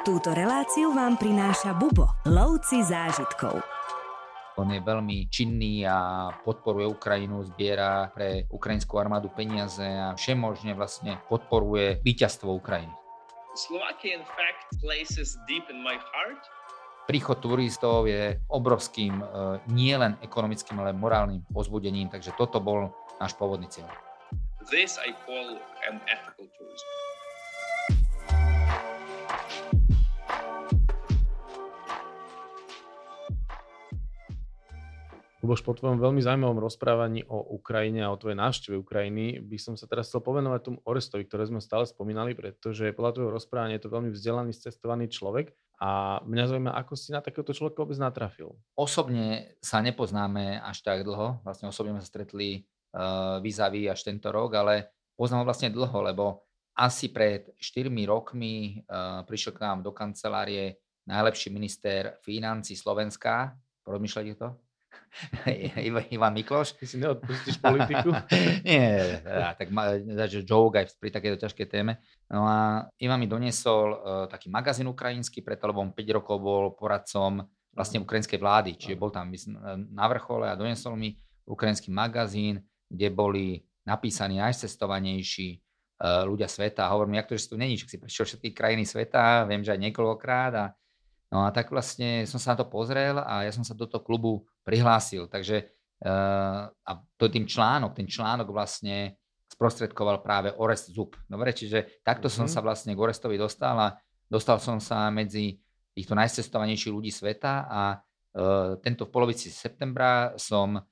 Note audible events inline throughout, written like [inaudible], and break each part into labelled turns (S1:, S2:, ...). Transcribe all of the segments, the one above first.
S1: Túto reláciu vám prináša Bubo, lovci zážitkov.
S2: On je veľmi činný a podporuje Ukrajinu, zbiera pre ukrajinskú armádu peniaze a všemožne vlastne podporuje víťazstvo Ukrajiny. Slovakia in fact places deep in my heart príchod turistov je obrovským e, nielen ekonomickým, ale morálnym pozbudením, takže toto bol náš pôvodný cieľ. This I call an ethical tourism.
S3: Luboš, po tvojom veľmi zaujímavom rozprávaní o Ukrajine a o tvojej návšteve Ukrajiny by som sa teraz chcel povenovať tomu Orestovi, ktoré sme stále spomínali, pretože podľa tvojho rozprávania je to veľmi vzdelaný, cestovaný človek a mňa zaujíma, ako si na takéhoto človeka vôbec natrafil.
S2: Osobne sa nepoznáme až tak dlho, vlastne osobne sme sa stretli uh, vis až tento rok, ale poznám ho vlastne dlho, lebo asi pred 4 rokmi uh, prišiel k nám do kancelárie najlepší minister financí Slovenska. Porozmýšľate to? [laughs] Ivan Mikloš.
S3: Ty si neodpustíš politiku? [laughs]
S2: Nie, ja, tak že joke aj pri takéto ťažkej téme. No a Ivan mi doniesol uh, taký magazín ukrajinský, preto lebo on 5 rokov bol poradcom vlastne ukrajinskej vlády, čiže bol tam na vrchole a doniesol mi ukrajinský magazín, kde boli napísaní najcestovanejší uh, ľudia sveta. A hovorím, jak to, že tu není, že si prešiel všetky krajiny sveta, viem, že aj niekoľkokrát a No a tak vlastne som sa na to pozrel a ja som sa do toho klubu prihlásil. Takže uh, a to tým článok, ten článok vlastne sprostredkoval práve Orest Zub. Dobre, čiže takto mm-hmm. som mhm. sa vlastne k Orestovi dostal a dostal som sa medzi týchto najcestovanejších ľudí sveta a uh, tento v polovici septembra som uh,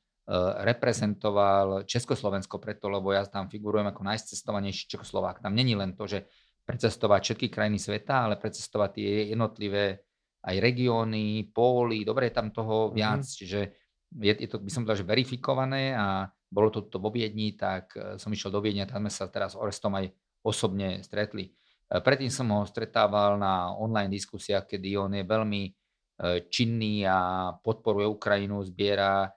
S2: reprezentoval Československo preto, lebo ja tam figurujem ako najcestovanejší Čechoslovák. Tam není len to, že precestovať všetky krajiny sveta, ale precestovať tie jednotlivé aj regióny, póly, dobre je tam toho mhm. viac, mm-hmm. čiže je, je to, by som povedal, že verifikované a bolo to, to vo Viedni, tak e, som išiel do Viedne a tam sme sa teraz s Orestom aj osobne stretli. E, predtým som ho stretával na online diskusiách, kedy on je veľmi e, činný a podporuje Ukrajinu, zbiera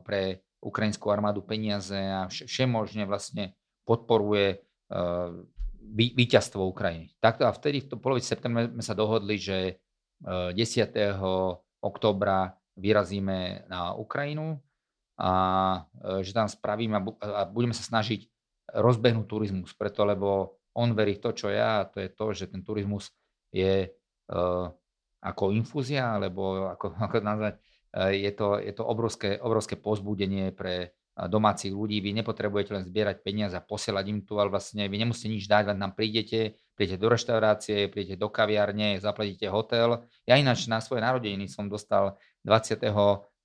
S2: pre ukrajinskú armádu peniaze a všemožne vlastne podporuje víťazstvo Ukrajiny. Takto a vtedy v polovici septembra sme sa dohodli, že 10. oktobra vyrazíme na Ukrajinu a e, že tam spravíme a budeme sa snažiť rozbehnúť turizmus, preto lebo on verí to, čo ja, a to je to, že ten turizmus je uh, ako infúzia, alebo ako, [laughs] ako nazvať, je to, je to obrovské, obrovské pozbudenie pre domácich ľudí. Vy nepotrebujete len zbierať peniaze a posielať im tu, ale vlastne vy nemusíte nič dať, len nám prídete, prídete do reštaurácie, prídete do kaviárne, zaplatíte hotel. Ja ináč na svoje narodeniny som dostal 20.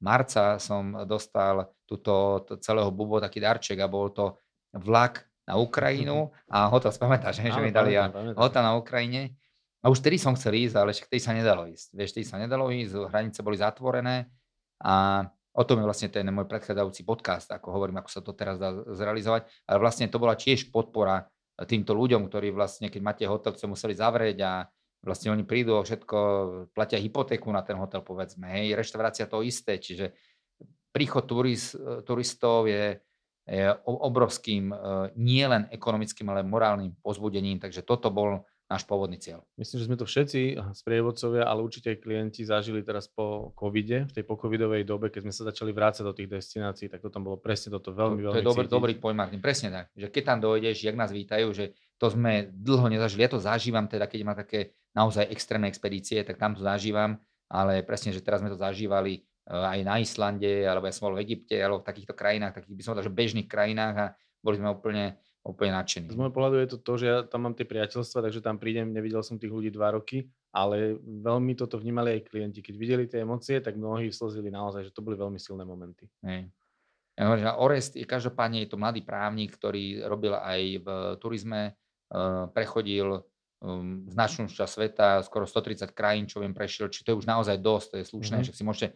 S2: marca som dostal túto celého bubo taký darček a bol to vlak na Ukrajinu a hotel, spamätáš, že mi dali hotel na Ukrajine. A už vtedy som chcel ísť, ale však sa nedalo ísť. Vieš, vtedy sa nedalo ísť, hranice boli zatvorené a O tom je vlastne ten môj predchádzajúci podcast, ako hovorím, ako sa to teraz dá zrealizovať. Ale vlastne to bola tiež podpora týmto ľuďom, ktorí vlastne, keď máte hotel, sa museli zavrieť a vlastne oni prídu a všetko, platia hypotéku na ten hotel, povedzme. Hej, reštaurácia to isté, čiže príchod turist, turistov je, je obrovským nielen ekonomickým, ale morálnym pozbudením, takže toto bol náš pôvodný cieľ.
S3: Myslím, že sme to všetci sprievodcovia, ale určite aj klienti zažili teraz po covide, v tej pocovidovej dobe, keď sme sa začali vrácať do tých destinácií, tak to tam bolo presne toto veľmi, veľmi
S2: To je dobrý, dobrý Martin, presne tak. Že keď tam dojdeš, jak nás vítajú, že to sme dlho nezažili. Ja to zažívam teda, keď má také naozaj extrémne expedície, tak tam to zažívam, ale presne, že teraz sme to zažívali eh, aj na Islande, alebo ja som bol v Egypte, alebo v takýchto krajinách, takých by som povedal, že bežných krajinách a boli sme úplne úplne nadšený.
S3: Z môjho pohľadu je to to, že ja tam mám tie priateľstva, takže tam prídem, nevidel som tých ľudí dva roky, ale veľmi toto vnímali aj klienti. Keď videli tie emócie, tak mnohí slzili naozaj, že to boli veľmi silné momenty.
S2: Hej. Ja hovorím, že Orest je každopádne je to mladý právnik, ktorý robil aj v turizme, eh, prechodil um, značnú časť sveta, skoro 130 krajín, čo viem, prešiel, či to je už naozaj dosť, to je slušné, mm-hmm. že si môžete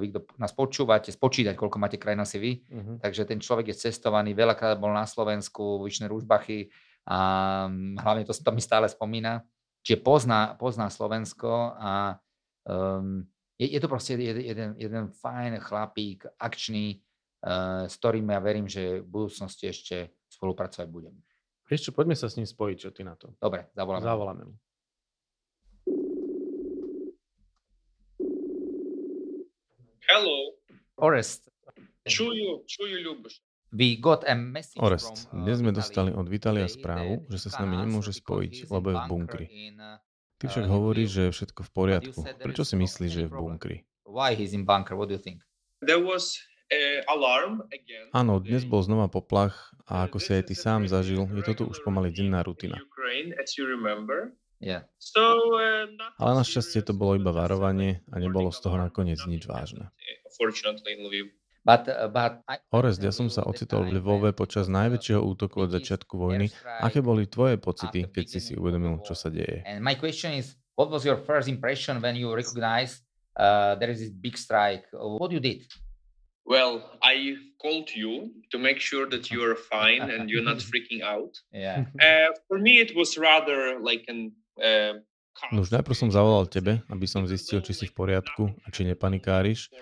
S2: vy, kto nás počúvate, spočítať, koľko máte krajín asi vy. Uh-huh. Takže ten človek je cestovaný, veľakrát bol na Slovensku, vyšné rúžbachy a um, hlavne to, to mi stále spomína. Čiže pozná, pozná Slovensko a um, je, je to proste jeden, jeden, jeden fajn chlapík, akčný, uh, s ktorým ja verím, že v budúcnosti ešte spolupracovať budem.
S3: Ešte poďme sa s ním spojiť, čo ty na to.
S2: Dobre, zavoláme.
S3: Zavoláme mu.
S4: Hello.
S2: Orest. Čujú, čujú, ľubš.
S3: Orest, dnes sme dostali od Vitalia správu, že sa s nami nemôže spojiť, lebo je v bunkri. Ty však hovoríš, že je všetko v poriadku. Prečo si myslíš, že je v bunkri? Áno, dnes bol znova poplach a ako si aj ty sám zažil, je toto už pomaly denná rutina.
S4: Uh,
S3: Ale našťastie to bolo iba varovanie a nebolo z toho nakoniec nič vážne.
S4: happened, uh,
S2: uh,
S3: Orest, ja som sa ocitol v Lvove počas najväčšieho útoku od začiatku vojny. Aké boli tvoje pocity, keď si si uvedomil, čo sa deje?
S2: And my question is, what was your first impression when you recognized uh, there is this big strike? What you did?
S4: Well, I called you to make sure that you are fine and you're not [laughs] freaking out.
S2: Yeah.
S4: Uh, for me, it was rather like an. Calm
S3: No už najprv som zavolal tebe, aby som zistil, či si v poriadku a či nepanikáriš.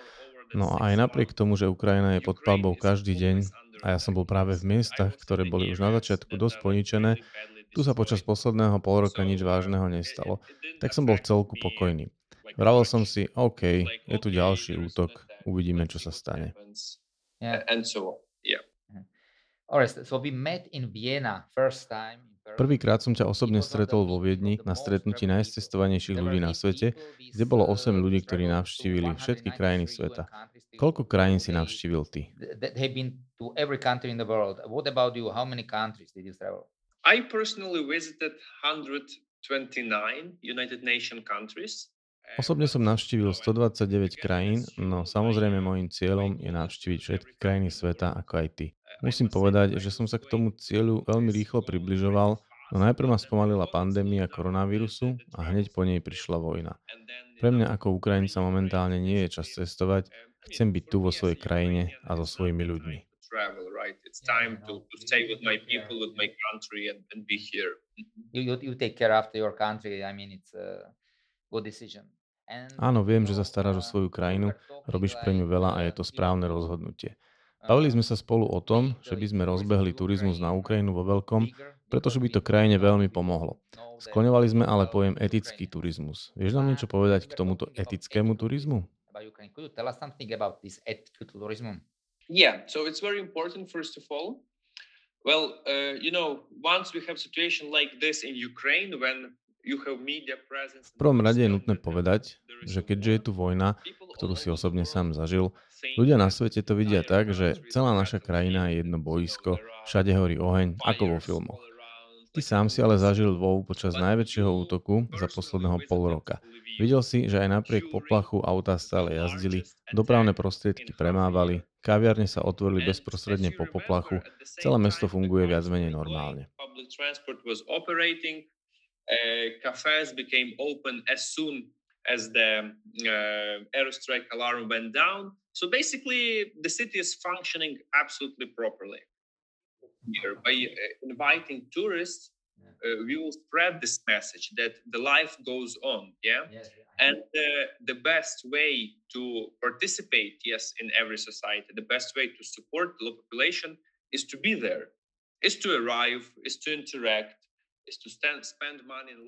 S3: No a aj napriek tomu, že Ukrajina je pod palbou každý deň a ja som bol práve v miestach, ktoré boli už na začiatku dosť poničené, tu sa počas posledného pol roka nič vážneho nestalo, tak som bol v celku pokojný. Vravel som si, OK, je tu ďalší útok, uvidíme, čo sa stane.
S2: Yeah.
S4: And so on. Yeah.
S2: Orest, so we met in Vienna first time.
S3: Prvýkrát som ťa osobne stretol vo Viedni na stretnutí najcestovanejších ľudí na svete, kde bolo 8 ľudí, ktorí navštívili všetky krajiny sveta. Koľko krajín si navštívil ty?
S4: I personally visited 129 United Nation countries.
S3: Osobne som navštívil 129 krajín, no samozrejme môjim cieľom je navštíviť všetky krajiny sveta ako aj ty. Musím povedať, že som sa k tomu cieľu veľmi rýchlo približoval, no najprv ma spomalila pandémia koronavírusu a hneď po nej prišla vojna. Pre mňa ako Ukrajinca momentálne nie je čas cestovať, chcem byť tu vo svojej krajine a so svojimi ľuďmi.
S4: Travel, right? It's time to, to stay with my people, with my country, and, and be here.
S2: You, you, you take care after your country. I mean, it's a good decision. And,
S3: Áno, viem, že sa staráš o
S2: uh,
S3: svoju krajinu,
S2: talking
S3: robíš pre ňu veľa a
S2: uh,
S3: je to správne rozhodnutie. Bavili sme sa spolu o tom, že by sme rozbehli turizmus na Ukrajinu vo veľkom, pretože by to krajine veľmi pomohlo. Skloňovali sme ale pojem etický turizmus. Vieš nám niečo povedať k tomuto etickému turizmu?
S4: Yeah, so it's very important, first of all. Well, uh, you know, once we have situation like this in Ukraine, when.
S3: V prvom rade je nutné povedať, že keďže je tu vojna, ktorú si osobne sám zažil, ľudia na svete to vidia tak, že celá naša krajina je jedno boisko, všade horí oheň, ako vo filmoch. Ty sám si ale zažil Lvov počas najväčšieho útoku za posledného pol roka. Videl si, že aj napriek poplachu autá stále jazdili, dopravné prostriedky premávali, kaviarne sa otvorili bezprostredne po poplachu, celé mesto funguje viac menej normálne.
S4: Uh, cafes became open as soon as the uh, airstrike alarm went down. So basically, the city is functioning absolutely properly. Here, by uh, inviting tourists, uh, we will spread this message that the life goes on. Yeah. And uh, the best way to participate, yes, in every society, the best way to support the local population is to be there, is to arrive, is to interact,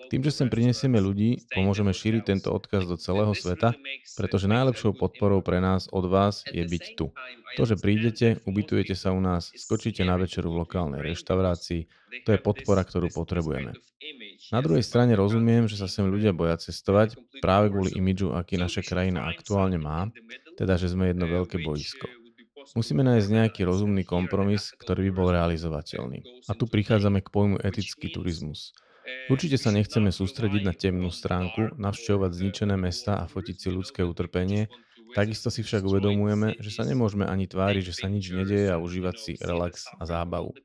S3: Tým, že sem prinesieme ľudí, pomôžeme šíriť tento odkaz do celého sveta, pretože najlepšou podporou pre nás od vás je byť tu. To, že prídete, ubytujete sa u nás, skočíte na večeru v lokálnej reštaurácii, to je podpora, ktorú potrebujeme. Na druhej strane rozumiem, že sa sem ľudia boja cestovať práve kvôli imidžu, aký naša krajina aktuálne má, teda že sme jedno veľké boisko. Musíme nájsť nejaký rozumný kompromis, ktorý by bol realizovateľný. A tu prichádzame k pojmu etický turizmus. Určite sa nechceme sústrediť na temnú stránku, navštevovať zničené mesta a fotiť si ľudské utrpenie. Takisto si však uvedomujeme, že sa nemôžeme ani tváriť, že sa nič nedieje a užívať si relax a zábavu.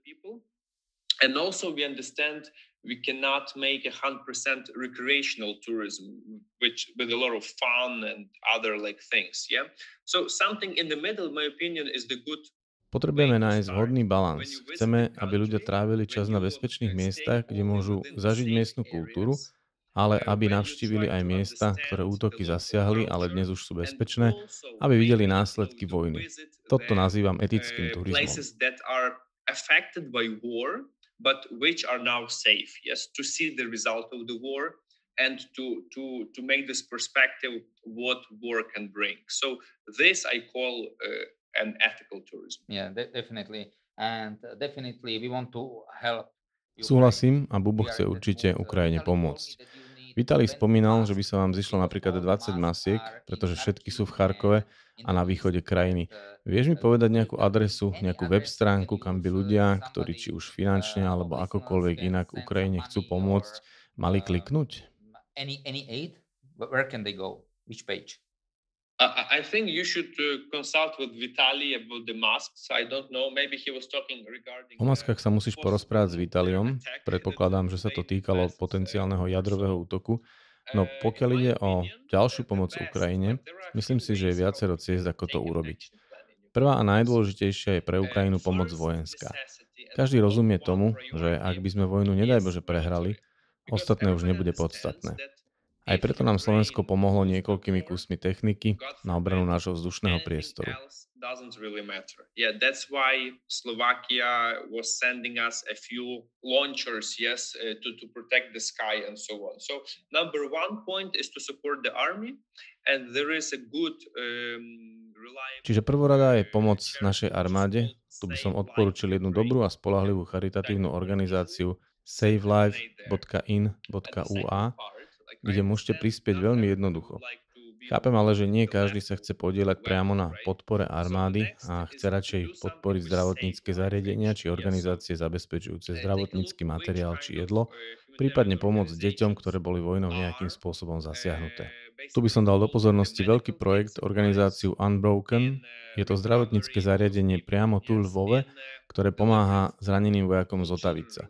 S4: And also we understand we cannot make a hundred percent recreational tourism, which with a lot of fun and other like things. Yeah. So something in the middle, my opinion, is the good
S3: Potrebujeme nájsť vhodný balans. Chceme, aby ľudia trávili čas na bezpečných miestach, kde môžu zažiť miestnu kultúru, ale aby navštívili aj miesta, ktoré útoky zasiahli, ale dnes už sú bezpečné, aby videli následky vojny. Toto nazývam etickým
S4: uh,
S3: turizmom.
S4: Places that are affected by war, but which are now safe. Yes, to see the result of the war and to to to make this perspective what war can bring. So this I call uh, an ethical tourism.
S2: Yeah, de- definitely. And definitely we want to help
S3: Súhlasím a Bubo chce určite Ukrajine pomôcť. Vitali spomínal, že by sa vám zišlo napríklad 20 masiek, pretože všetky sú v Charkove a na východe krajiny. Vieš mi povedať nejakú adresu, nejakú web stránku, kam by ľudia, ktorí či už finančne alebo akokoľvek inak Ukrajine chcú pomôcť, mali kliknúť?
S2: any any aid where can they go which page
S4: I think you should uh, consult with Vitali about the masks. I don't know. Maybe he was talking regarding.
S3: O maskách sa musíš porozprávať s Vitaliom. Predpokladám, že sa to týkalo potenciálneho jadrového útoku. No pokiaľ ide o ďalšiu pomoc Ukrajine, myslím si, že je viacero ciest, ako to urobiť. Prvá a najdôležitejšia je pre Ukrajinu pomoc vojenská. Každý rozumie tomu, že ak by sme vojnu nedaj Bože prehrali, Ostatné už nebude podstatné. Aj preto nám Slovensko pomohlo niekoľkými kusmi techniky na obranu nášho vzdušného priestoru.
S4: Yeah, that's why Slovakia was sending us a few launchers, yes, uh, to, to protect the sky and so on. So number one point is to support the army and there is a good um,
S3: Čiže prvorada je pomoc našej armáde. Tu by som odporučil jednu dobrú a spolahlivú charitatívnu organizáciu savelife.in.ua, kde môžete prispieť veľmi jednoducho. Chápem ale, že nie každý sa chce podieľať priamo na podpore armády a chce radšej podporiť zdravotnícke zariadenia či organizácie zabezpečujúce zdravotnícky materiál či jedlo, prípadne pomôcť deťom, ktoré boli vojnou nejakým spôsobom zasiahnuté. Tu by som dal do pozornosti veľký projekt organizáciu Unbroken. Je to zdravotnícke zariadenie priamo tu v Lvove, ktoré pomáha zraneným vojakom z Otavica.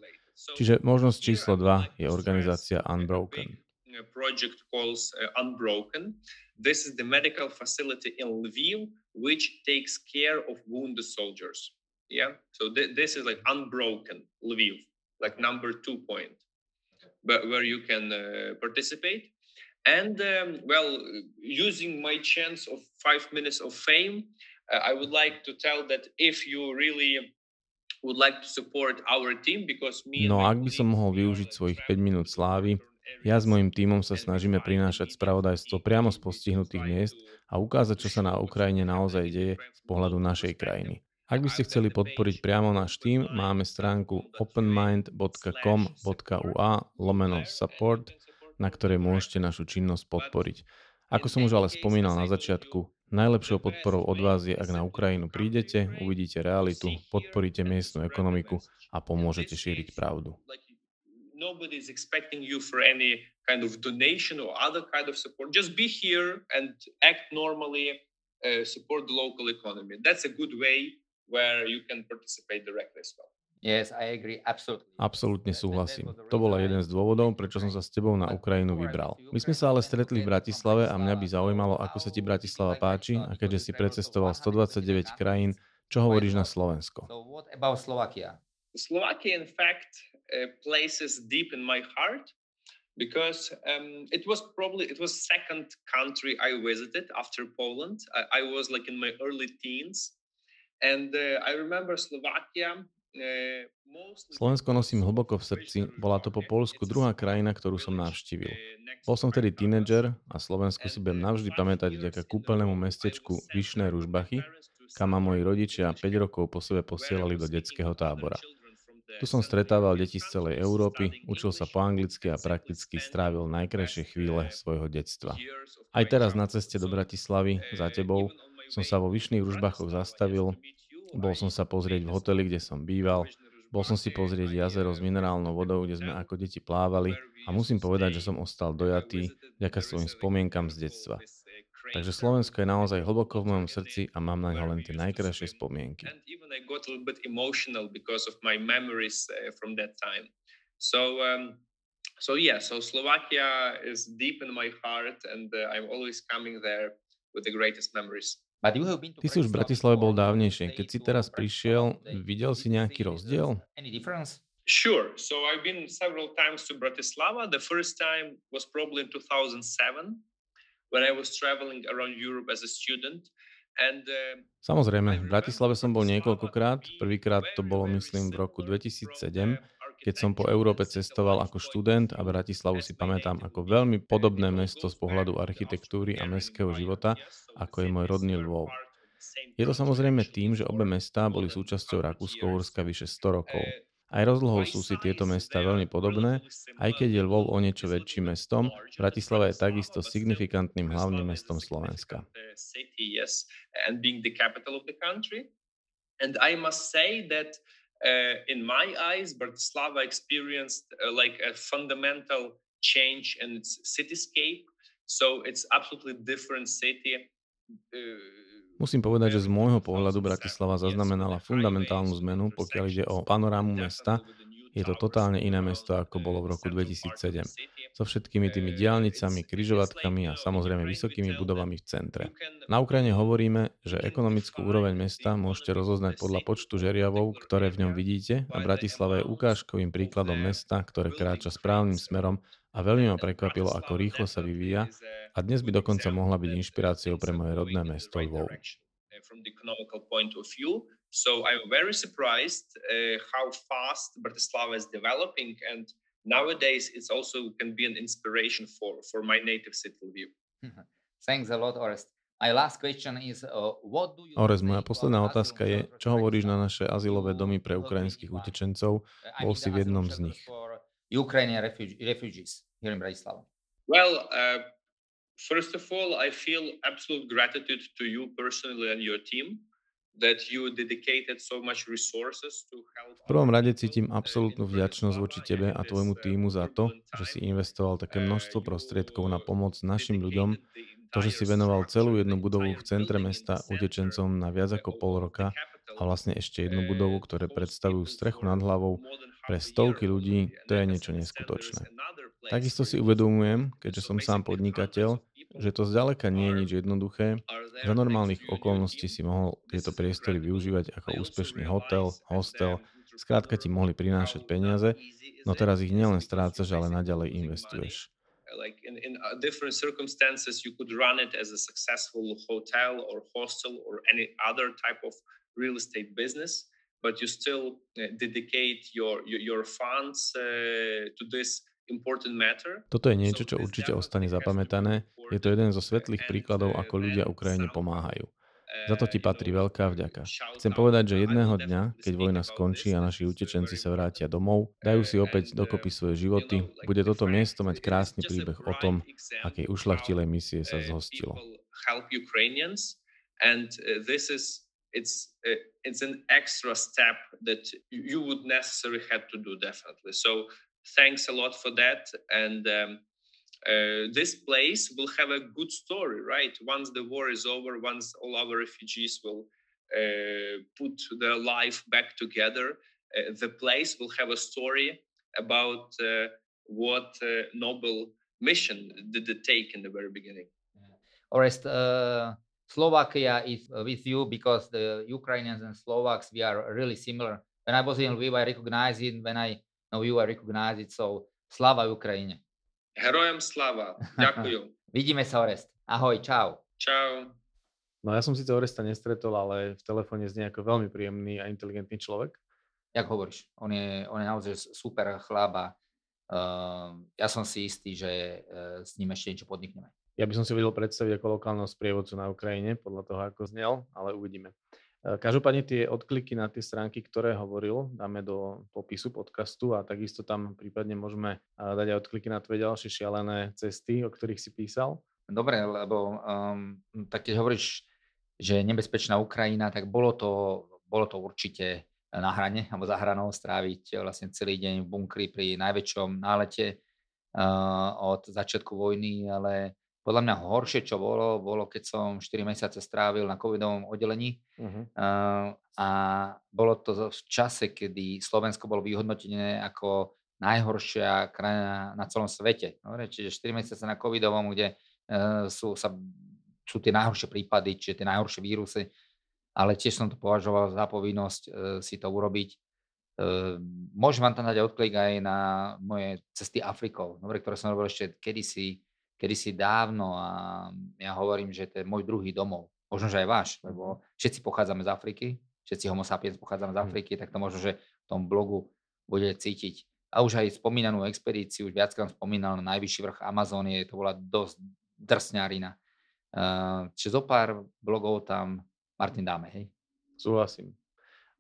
S3: Čiže možnosť číslo 2 je organizácia Unbroken.
S4: Project calls uh, Unbroken. This is the medical facility in Lviv which takes care of wounded soldiers. Yeah, so th- this is like Unbroken Lviv, like number two point, but where you can uh, participate. And um, well, using my chance of five minutes of fame, uh, I would like to tell that if you really would like to support our team, because
S3: No ak by som mohol využiť svojich 5 minút slávy, ja s mojim tímom sa snažíme prinášať spravodajstvo priamo z postihnutých miest a ukázať, čo sa na Ukrajine naozaj deje z pohľadu našej krajiny. Ak by ste chceli podporiť priamo náš tým, máme stránku openmind.com.ua lomeno support, na ktorej môžete našu činnosť podporiť. Ako som už ale spomínal na začiatku, Najlepšou podporou od vás je, ak na Ukrajinu prídete, uvidíte realitu, podporíte miestnu ekonomiku a pomôžete šíriť pravdu.
S4: Nobody is expecting you for any kind of donation or other kind of support. Just be here and act normally, uh, support the local economy. That's a good way where you can participate directly as well.
S2: Yes, I agree, absolutely.
S3: Absolútne súhlasím. To bola jeden z dôvodov, prečo som sa s tebou na Ukrajinu vybral. My sme sa ale stretli v Bratislave a mňa by zaujímalo, ako sa ti Bratislava páči a keďže si precestoval 129 krajín, čo hovoríš na Slovensko?
S2: So what about Slovakia?
S4: Slovakia, in fact, places deep in my heart because um, it was probably it was second country I visited after Poland. I, I was like in my early teens, and uh, I remember Slovakia
S3: Slovensko nosím hlboko v srdci, bola to po Polsku druhá krajina, ktorú som navštívil. Bol som vtedy tínedžer a Slovensko si budem navždy pamätať vďaka kúpeľnému mestečku Vyšné Ružbachy, kam ma moji rodičia 5 rokov po sebe posielali do detského tábora. Tu som stretával deti z celej Európy, učil sa po anglicky a prakticky strávil najkrajšie chvíle svojho detstva. Aj teraz na ceste do Bratislavy za tebou som sa vo Vyšných Ružbachoch zastavil bol som sa pozrieť v hoteli, kde som býval. Bol som si pozrieť jazero s minerálnou vodou, kde sme ako deti plávali a musím povedať, že som ostal dojatý vďaka svojim spomienkam z detstva. Takže Slovensko je naozaj hlboko v mojom srdci a mám na ňo len tie najkrajšie spomienky.
S4: So, um, so yeah, so Slovakia is deep in my heart and uh, I'm always coming there with the greatest memories.
S3: Ty si už v Bratislave bol dávnejšie. Keď si teraz prišiel, videl si nejaký rozdiel?
S4: Sure. So I've been several times to Bratislava. The first time was probably in 2007 when I was traveling around Europe as a student. Uh,
S3: Samozrejme, v Bratislave som bol niekoľkokrát. Prvýkrát to bolo, myslím, v roku 2007, keď
S4: keď som po Európe cestoval ako študent a Bratislavu si pamätám ako veľmi podobné mesto z pohľadu architektúry a mestského života, ako je môj rodný Lvov. Je to samozrejme tým, že obe mestá boli súčasťou Rakúsko-Uhorska vyše 100 rokov. Aj rozlohou sú si tieto mesta veľmi podobné, aj keď je Lvov o niečo väčším mestom, Bratislava je takisto signifikantným hlavným mestom Slovenska. And I must say that uh, in my eyes, Bratislava experienced uh, like a fundamental change in its cityscape. So it's absolutely different city. Uh, Musím povedať, že z môjho pohľadu Bratislava zaznamenala fundamentálnu zmenu, pokiaľ ide o panorámu mesta. Je to totálne iné mesto, ako bolo v roku 2007. So všetkými tými diálnicami, kryžovatkami a samozrejme vysokými budovami v centre. Na Ukrajine hovoríme, že ekonomickú úroveň mesta môžete rozoznať podľa počtu žeriavov, ktoré v ňom vidíte a Bratislava je ukážkovým príkladom mesta, ktoré kráča správnym smerom a veľmi ma prekvapilo, ako rýchlo sa vyvíja a dnes by dokonca mohla byť inšpiráciou pre moje rodné mesto Lvov. From the economical point of view, so I'm very surprised uh, how fast Bratislava is developing, and nowadays it's also can be an inspiration for for my native city Lviv. [laughs]
S2: Thanks a lot, Orest. My last question is, uh, what do you
S4: Ores, moja posledná otázka je, čo hovoríš na naše azylové domy pre ukrajinských utečencov? Bol si v jednom z nich.
S2: Ukrainian refugees here in Bratislava?
S3: Well, uh, first of all, I feel absolute gratitude to you personally and your team. That you dedicated so much resources to help
S4: v prvom rade cítim absolútnu vďačnosť voči tebe a tvojmu týmu za to, že si investoval také množstvo prostriedkov na pomoc našim ľuďom, to, že si venoval celú jednu budovu v centre mesta utečencom na viac ako pol roka a vlastne ešte jednu budovu, ktoré predstavujú strechu nad hlavou pre stovky ľudí, to je niečo neskutočné. Takisto si uvedomujem, keďže som sám podnikateľ, že to zďaleka nie je nič jednoduché. Za normálnych okolností si mohol tieto priestory využívať ako úspešný hotel, hostel, skrátka ti mohli prinášať peniaze, no teraz ich nielen strácaš, ale naďalej investuješ. Like in, in different circumstances, you could run it as a successful hotel or hostel or any other type of real estate business, but you still uh, dedicate your, your, your funds uh, to this toto je niečo, čo určite ostane zapamätané. Je to jeden zo svetlých príkladov, ako ľudia Ukrajine pomáhajú. Za to ti patrí veľká vďaka. Chcem povedať, že jedného dňa, keď vojna skončí a naši utečenci sa vrátia domov, dajú si opäť dokopy svoje životy, bude toto miesto mať krásny príbeh o tom, akej ušlachtilej misie sa zhostilo. And uh, this is it's uh, it's an extra step that you would necessarily have to do definitely. So thanks a lot for that. And um, uh, this place will have a good story, right? Once the war is over, once all our refugees will uh, put their life back together, uh, the place will have a story about uh, what uh, noble mission did it take in the very beginning.
S2: Orest, uh, Slovakia is with you because the Ukrainians and Slovaks, we are really similar. When I was in Lviv, I recognized it. When I know you, I recognize it. So slava Ukrajine.
S3: Herojem slava. Ďakujem. [laughs]
S2: Vidíme sa, Orest. Ahoj, čau.
S3: Čau.
S4: No ja som síce Oresta nestretol, ale v telefóne znie ako veľmi príjemný a inteligentný človek.
S2: Jak hovoríš, on je, on je naozaj super chlaba. Uh, ja som si istý, že uh, s ním ešte niečo podnikneme.
S4: Ja by som si vedel predstaviť ako lokálneho sprievodcu na Ukrajine, podľa toho, ako znel, ale uvidíme. Eh, každopádne tie odkliky na tie stránky, ktoré hovoril, dáme do popisu podcastu a takisto tam prípadne môžeme eh, dať aj odkliky na tvoje ďalšie šialené cesty, o ktorých si písal.
S2: Dobre, lebo um, tak keď hovoríš, že nebezpečná Ukrajina, tak bolo to, bolo to určite na hrane alebo za hranou stráviť vlastne celý deň v bunkri pri najväčšom nálete uh, od začiatku vojny, ale podľa mňa horšie, čo bolo, bolo, keď som 4 mesiace strávil na covidovom oddelení uh-huh. uh, a bolo to v čase, kedy Slovensko bolo vyhodnotené ako najhoršia krajina na celom svete. Dobre? Čiže 4 mesiace na covidovom, kde sú, sa, sú tie najhoršie prípady, čiže tie najhoršie vírusy, ale tiež som to považoval za povinnosť si to urobiť. Môžem vám tam dať odklik aj na moje cesty Afrikou, dobre, ktoré som robil ešte kedysi kedysi dávno a ja hovorím, že to je môj druhý domov. Možno, že aj váš, lebo mhm. všetci pochádzame z Afriky, všetci homo sapiens pochádzame z mhm. Afriky, tak to možno, že v tom blogu bude cítiť. a už aj spomínanú expedíciu, už viackrát spomínal na najvyšší vrch Amazónie, to bola dosť drsňarina. Uh, čiže zo pár blogov tam Martin dáme, hej?
S5: Súhlasím.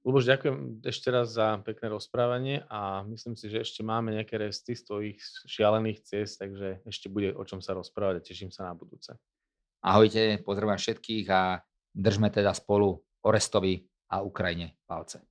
S5: Luboš, ďakujem ešte raz za pekné rozprávanie a myslím si, že ešte máme nejaké resty z tvojich šialených ciest, takže ešte bude o čom sa rozprávať a teším sa na budúce.
S2: Ahojte, pozdravujem všetkých a držme teda spolu Orestovi a Ukrajine palce.